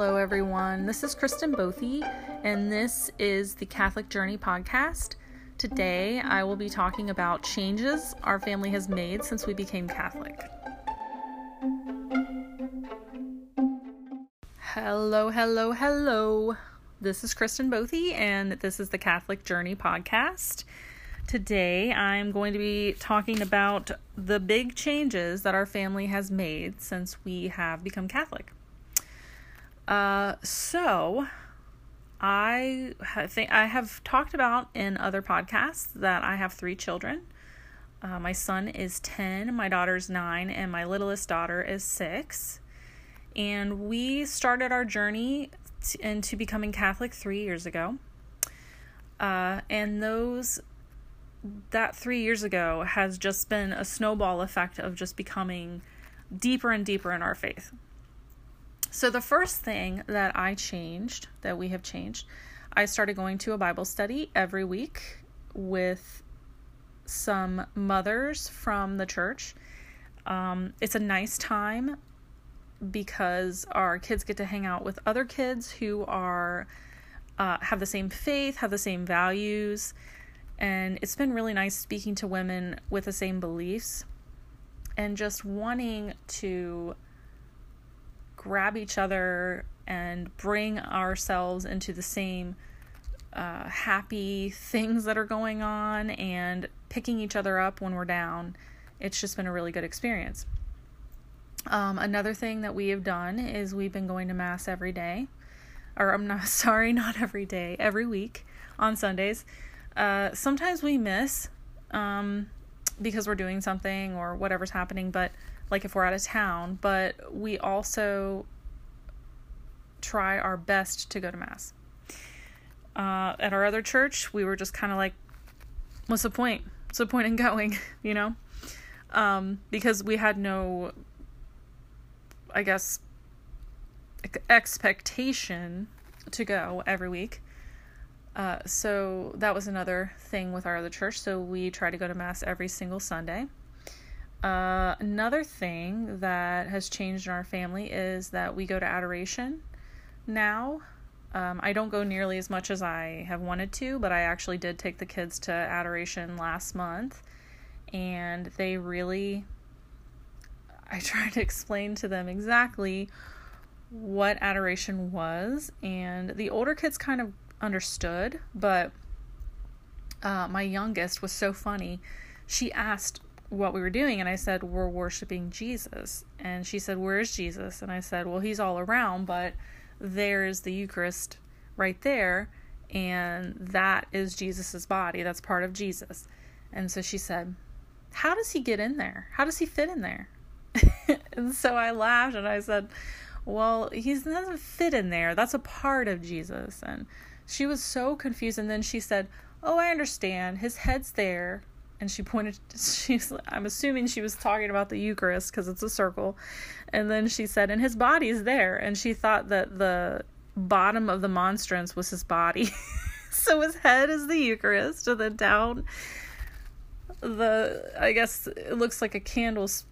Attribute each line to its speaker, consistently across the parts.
Speaker 1: Hello, everyone. This is Kristen Bothy, and this is the Catholic Journey podcast. Today, I will be talking about changes our family has made since we became Catholic. Hello, hello, hello. This is Kristen Bothy, and this is the Catholic Journey podcast. Today, I'm going to be talking about the big changes that our family has made since we have become Catholic. Uh, so, I think I have talked about in other podcasts that I have three children. Uh, my son is 10, my daughter's 9, and my littlest daughter is 6. And we started our journey t- into becoming Catholic three years ago. Uh, and those that three years ago has just been a snowball effect of just becoming deeper and deeper in our faith. So, the first thing that I changed, that we have changed, I started going to a Bible study every week with some mothers from the church. Um, it's a nice time because our kids get to hang out with other kids who are uh, have the same faith, have the same values, and it's been really nice speaking to women with the same beliefs and just wanting to grab each other and bring ourselves into the same uh, happy things that are going on and picking each other up when we're down. It's just been a really good experience. Um, another thing that we have done is we've been going to Mass every day. Or I'm not sorry, not every day, every week on Sundays. Uh, sometimes we miss um, because we're doing something or whatever's happening, but like if we're out of town, but we also try our best to go to Mass. Uh, at our other church, we were just kind of like, what's the point? What's the point in going, you know? Um, because we had no, I guess, expectation to go every week. Uh, so that was another thing with our other church. So we try to go to Mass every single Sunday. Uh, another thing that has changed in our family is that we go to adoration now. Um, I don't go nearly as much as I have wanted to, but I actually did take the kids to adoration last month, and they really. I tried to explain to them exactly what adoration was, and the older kids kind of understood, but uh, my youngest was so funny. She asked what we were doing, and I said, We're worshiping Jesus. And she said, Where's Jesus? And I said, Well, he's all around, but there's the Eucharist right there, and that is Jesus's body. That's part of Jesus. And so she said, How does he get in there? How does he fit in there? and so I laughed and I said, Well, he doesn't fit in there. That's a part of Jesus. And she was so confused. And then she said, Oh, I understand. His head's there. And she pointed, she's, I'm assuming she was talking about the Eucharist because it's a circle. And then she said, And his body's there. And she thought that the bottom of the monstrance was his body. so his head is the Eucharist. And then down the, I guess it looks like a candle's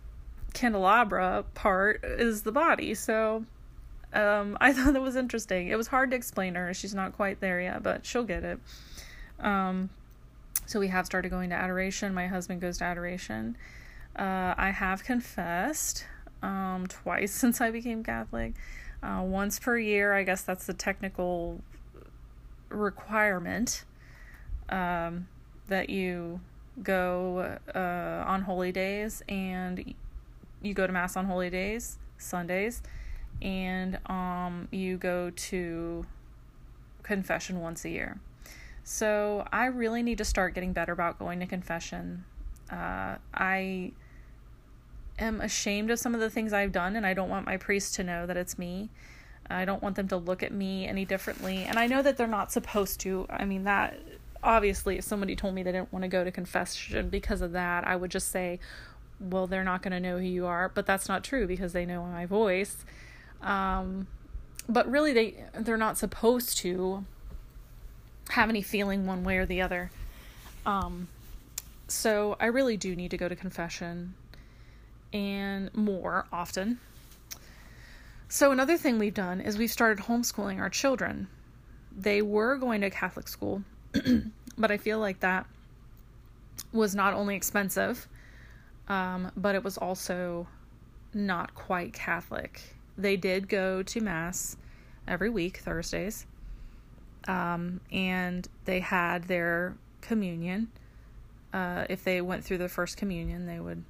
Speaker 1: candelabra part is the body. So um, I thought that was interesting. It was hard to explain her. She's not quite there yet, but she'll get it. Um, so we have started going to adoration. My husband goes to adoration. Uh, I have confessed um, twice since I became Catholic. Uh, once per year, I guess that's the technical requirement um, that you go uh, on holy days and you go to Mass on holy days, Sundays and um, you go to confession once a year. So I really need to start getting better about going to confession. Uh, I am ashamed of some of the things I've done, and I don't want my priest to know that it's me. I don't want them to look at me any differently. And I know that they're not supposed to. I mean, that obviously, if somebody told me they didn't want to go to confession because of that, I would just say, well, they're not going to know who you are. But that's not true because they know my voice um, but really, they they're not supposed to have any feeling one way or the other. Um, so I really do need to go to confession and more often. So, another thing we've done is we've started homeschooling our children. They were going to Catholic school, but I feel like that was not only expensive, um, but it was also not quite Catholic. They did go to Mass every week, Thursdays, um, and they had their communion. Uh, if they went through the first communion, they would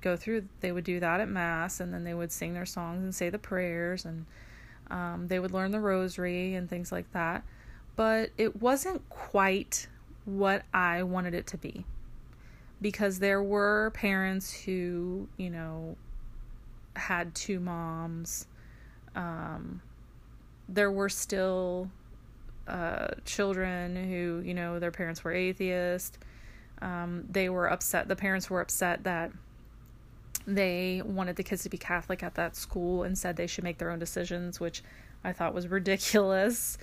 Speaker 1: go through, they would do that at Mass, and then they would sing their songs and say the prayers, and um, they would learn the rosary and things like that. But it wasn't quite what I wanted it to be because there were parents who, you know, had two moms. Um, there were still uh, children who, you know, their parents were atheist. Um, they were upset, the parents were upset that they wanted the kids to be Catholic at that school and said they should make their own decisions, which I thought was ridiculous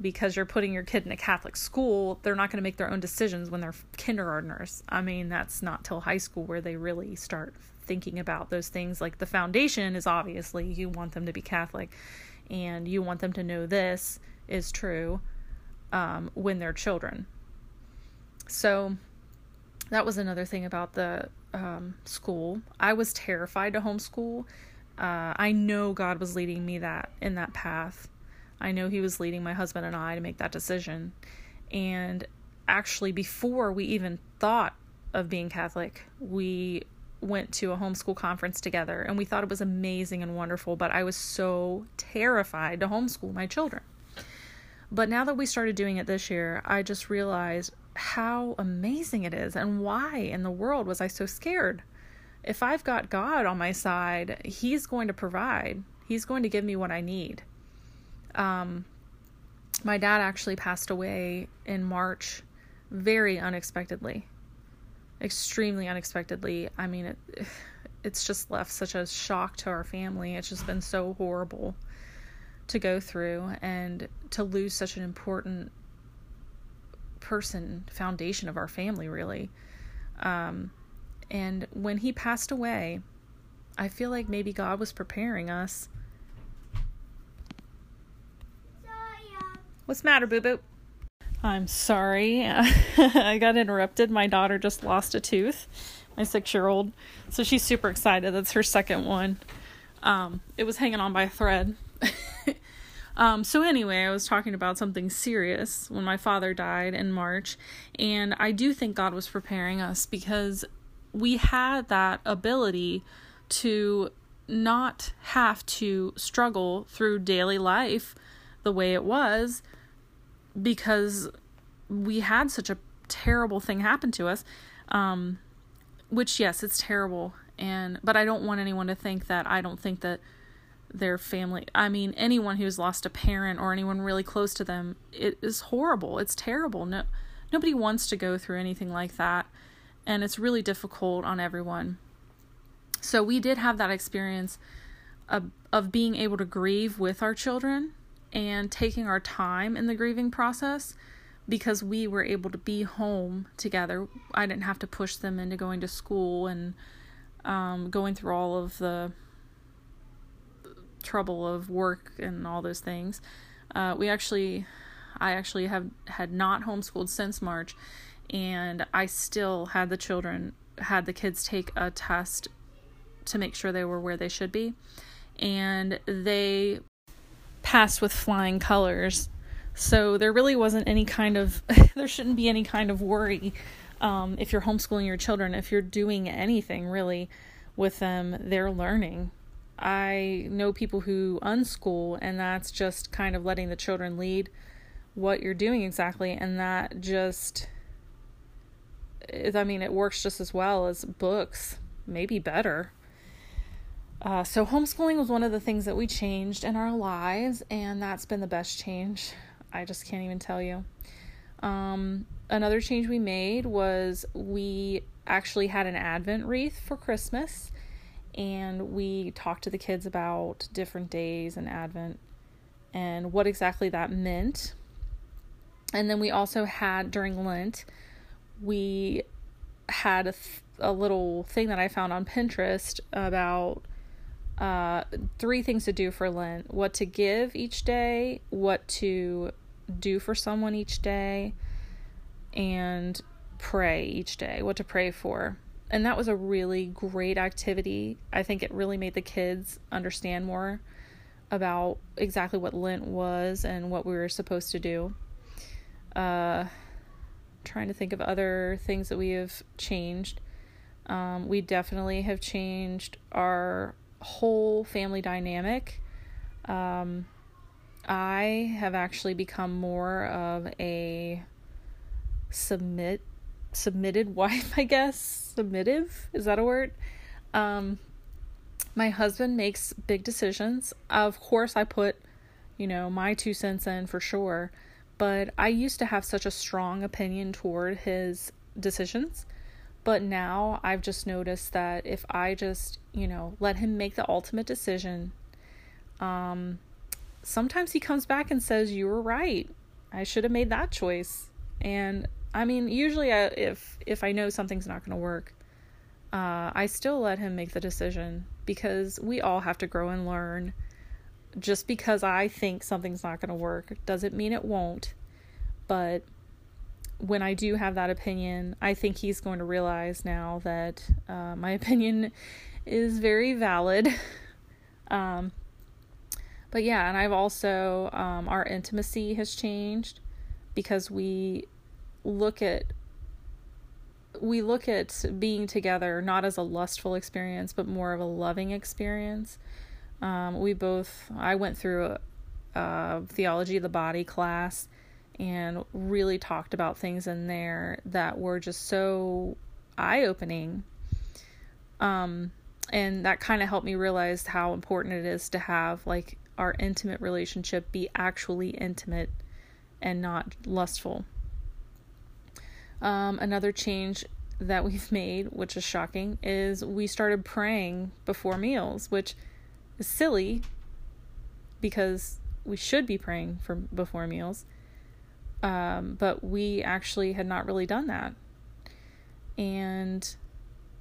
Speaker 1: because you're putting your kid in a Catholic school, they're not going to make their own decisions when they're kindergartners. I mean, that's not till high school where they really start thinking about those things. Like the foundation is obviously you want them to be Catholic and you want them to know this is true um, when they're children. So that was another thing about the um, school. I was terrified to homeschool. Uh, I know God was leading me that in that path I know he was leading my husband and I to make that decision. And actually, before we even thought of being Catholic, we went to a homeschool conference together and we thought it was amazing and wonderful, but I was so terrified to homeschool my children. But now that we started doing it this year, I just realized how amazing it is and why in the world was I so scared? If I've got God on my side, He's going to provide, He's going to give me what I need. Um, my dad actually passed away in March very unexpectedly. Extremely unexpectedly. I mean, it it's just left such a shock to our family. It's just been so horrible to go through and to lose such an important person, foundation of our family, really. Um, and when he passed away, I feel like maybe God was preparing us What's the matter, boo boo? I'm sorry. I got interrupted. My daughter just lost a tooth, my six year old. So she's super excited. That's her second one. Um, it was hanging on by a thread. Um, so, anyway, I was talking about something serious when my father died in March. And I do think God was preparing us because we had that ability to not have to struggle through daily life the way it was because we had such a terrible thing happen to us. Um, which yes, it's terrible, and but I don't want anyone to think that I don't think that their family. I mean, anyone who's lost a parent or anyone really close to them, it is horrible. It's terrible. No, nobody wants to go through anything like that, and it's really difficult on everyone. So we did have that experience of, of being able to grieve with our children and taking our time in the grieving process because we were able to be home together. I didn't have to push them into going to school and um, going through all of the trouble of work and all those things. Uh, we actually, I actually have had not homeschooled since March, and I still had the children, had the kids take a test to make sure they were where they should be. And they passed with flying colors. So there really wasn't any kind of, there shouldn't be any kind of worry um, if you're homeschooling your children, if you're doing anything really with them, they're learning. I know people who unschool, and that's just kind of letting the children lead what you're doing exactly, and that just, is I mean, it works just as well as books, maybe better. Uh, so, homeschooling was one of the things that we changed in our lives, and that's been the best change. I just can't even tell you. Um, another change we made was we actually had an Advent wreath for Christmas, and we talked to the kids about different days and Advent and what exactly that meant. And then we also had during Lent, we had a, th- a little thing that I found on Pinterest about uh, three things to do for Lent what to give each day, what to do for someone each day, and pray each day, what to pray for. And that was a really great activity. I think it really made the kids understand more about exactly what Lent was and what we were supposed to do. Uh, trying to think of other things that we have changed. Um, we definitely have changed our whole family dynamic. Um, I have actually become more of a submit submitted wife, I guess. Submissive is that a word? Um, my husband makes big decisions. Of course, I put, you know, my two cents in for sure, but I used to have such a strong opinion toward his decisions. But now I've just noticed that if I just, you know, let him make the ultimate decision, um, sometimes he comes back and says, You were right. I should have made that choice. And I mean, usually I, if if I know something's not going to work, uh, I still let him make the decision because we all have to grow and learn. Just because I think something's not going to work doesn't mean it won't. But when I do have that opinion, I think he's going to realize now that uh, my opinion is very valid. um, but yeah, and I've also, um, our intimacy has changed because we look at we look at being together not as a lustful experience but more of a loving experience um, we both i went through a, a theology of the body class and really talked about things in there that were just so eye opening. Um, and that kind of helped me realize how important it is to have like our intimate relationship be actually intimate and not lustful. Um, another change that we've made, which is shocking, is we started praying before meals, which is silly because we should be praying for before meals. Um, but we actually had not really done that. And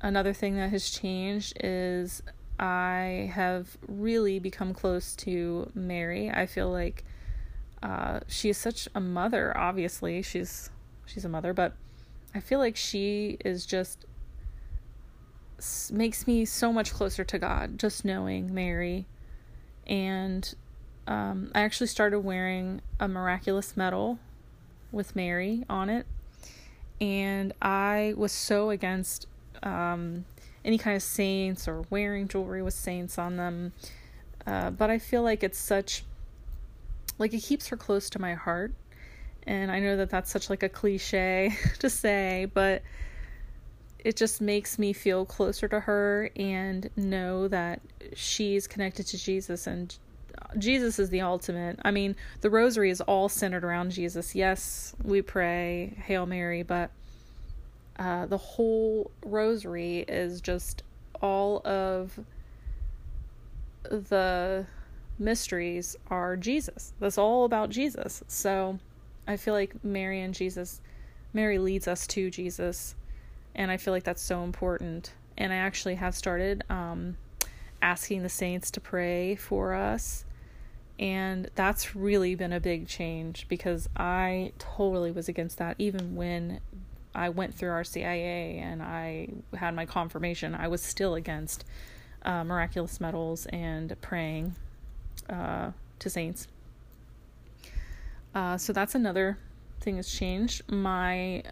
Speaker 1: another thing that has changed is I have really become close to Mary. I feel like uh, she is such a mother. Obviously, she's she's a mother, but I feel like she is just makes me so much closer to God just knowing Mary. And um, I actually started wearing a miraculous medal with Mary on it. And I was so against um, any kind of saints or wearing jewelry with saints on them. Uh, but I feel like it's such, like, it keeps her close to my heart. And I know that that's such like a cliche to say, but it just makes me feel closer to her and know that she's connected to Jesus and Jesus is the ultimate. I mean, the rosary is all centered around Jesus. Yes, we pray Hail Mary, but uh, the whole rosary is just all of the mysteries are Jesus. That's all about Jesus. So I feel like Mary and Jesus, Mary leads us to Jesus. And I feel like that's so important. And I actually have started um, asking the saints to pray for us and that's really been a big change because I totally was against that. Even when I went through RCIA and I had my confirmation, I was still against uh, miraculous medals and praying uh, to saints. Uh, so that's another thing that's changed. My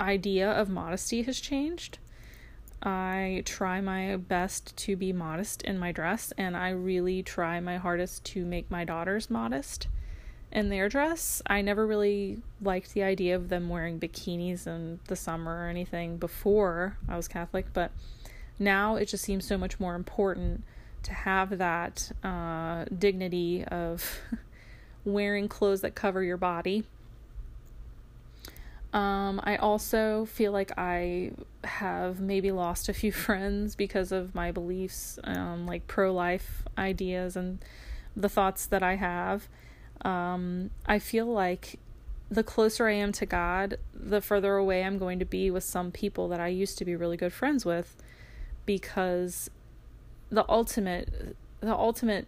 Speaker 1: idea of modesty has changed. I try my best to be modest in my dress, and I really try my hardest to make my daughters modest in their dress. I never really liked the idea of them wearing bikinis in the summer or anything before I was Catholic, but now it just seems so much more important to have that uh, dignity of wearing clothes that cover your body um, I also feel like I have maybe lost a few friends because of my beliefs, um, like pro life ideas and the thoughts that I have. Um, I feel like the closer I am to God, the further away I'm going to be with some people that I used to be really good friends with because the ultimate the ultimate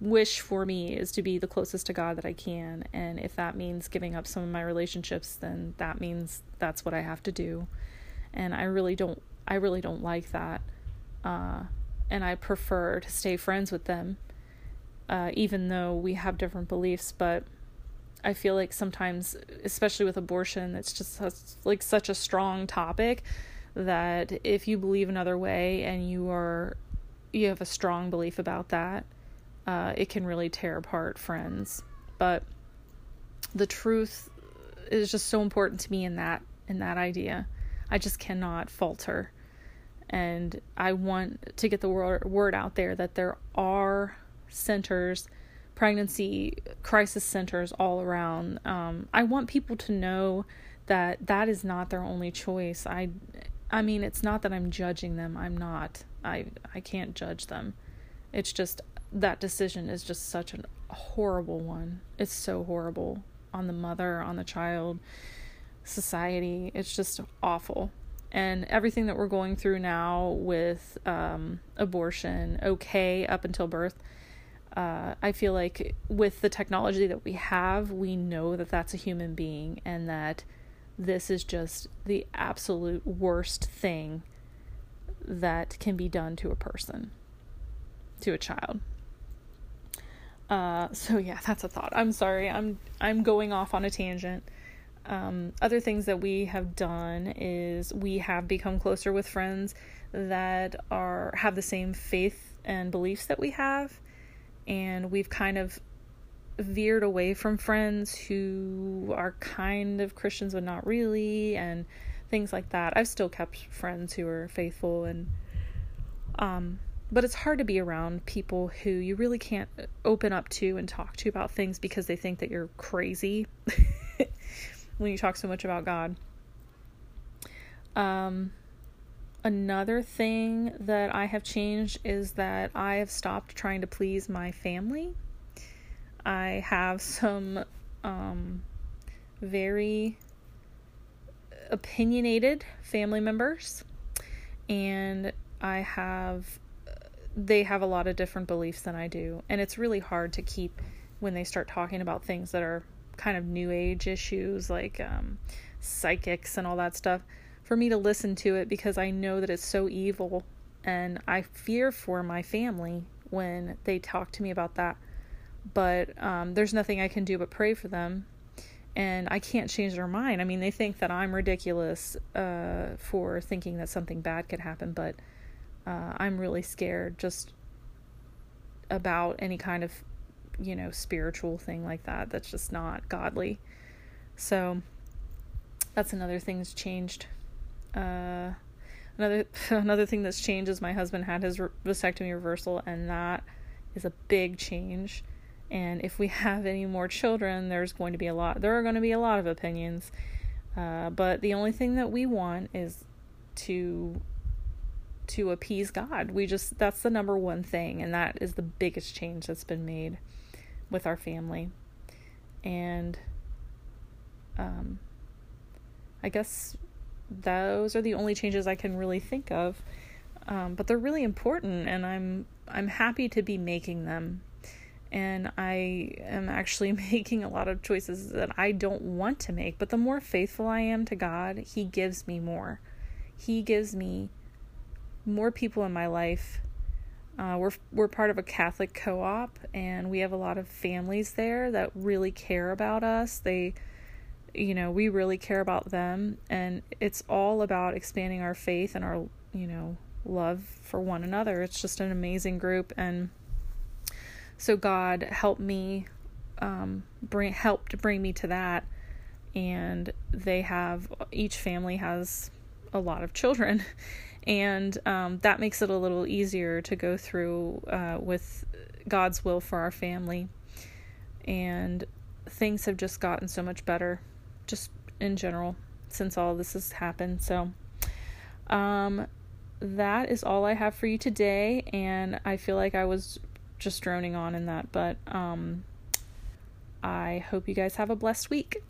Speaker 1: wish for me is to be the closest to God that I can. And if that means giving up some of my relationships, then that means that's what I have to do. And I really don't, I really don't like that. Uh, and I prefer to stay friends with them, uh, even though we have different beliefs. But I feel like sometimes, especially with abortion, it's just like such a strong topic that if you believe another way and you are you have a strong belief about that uh, it can really tear apart friends. But the truth is just so important to me in that in that idea. I just cannot falter. And I want to get the word, out there that there are centers, pregnancy crisis centers all around. Um, I want people to know that that is not their only choice. I, I mean, it's not that I'm judging them. I'm not. I I can't judge them. It's just that decision is just such a horrible one. It's so horrible on the mother, on the child, society. It's just awful. And everything that we're going through now with um, abortion, okay, up until birth, uh, I feel like with the technology that we have, we know that that's a human being and that this is just the absolute worst thing that can be done to a person, to a child. Uh, so yeah, that's a thought. I'm sorry. I'm I'm going off on a tangent. Um, other things that we have done is we have become closer with friends that are have the same faith and beliefs that we have, and we've kind of veered away from friends who are kind of Christians but not really, and things like that. I've still kept friends who are faithful and um but it's hard to be around people who you really can't open up to and talk to about things because they think that you're crazy when you talk so much about God. Um, another thing that I have changed is that I have stopped trying to please my family. I have some um, very opinionated family members, and I have they have a lot of different beliefs than I do. And it's really hard to keep when they start talking about things that are kind of new age issues like um, psychics and all that stuff for me to listen to it because I know that it's so evil and I fear for my family when they talk to me about that. But um, there's nothing I can do but pray for them. And I can't change their mind. I mean, they think that I'm ridiculous uh, for thinking that something bad could happen, but uh, I'm really scared just about any kind of, you know, spiritual thing like that. That's just not godly. So that's another thing that's changed. Uh, another another thing that's changed is my husband had his vasectomy reversal, and that is a big change. And if we have any more children, there's going to be a lot. There are going to be a lot of opinions. Uh, but the only thing that we want is to to appease God. We just that's the number one thing and that is the biggest change that's been made with our family. And um I guess those are the only changes I can really think of. Um, but they're really important and I'm I'm happy to be making them. And I am actually making a lot of choices that I don't want to make, but the more faithful I am to God, he gives me more. He gives me more people in my life. Uh, we're we're part of a Catholic co-op, and we have a lot of families there that really care about us. They, you know, we really care about them, and it's all about expanding our faith and our, you know, love for one another. It's just an amazing group, and so God helped me, um, bring helped bring me to that, and they have each family has a lot of children and um, that makes it a little easier to go through uh, with God's will for our family. And things have just gotten so much better, just in general, since all this has happened. So, um, that is all I have for you today, and I feel like I was just droning on in that, but um, I hope you guys have a blessed week.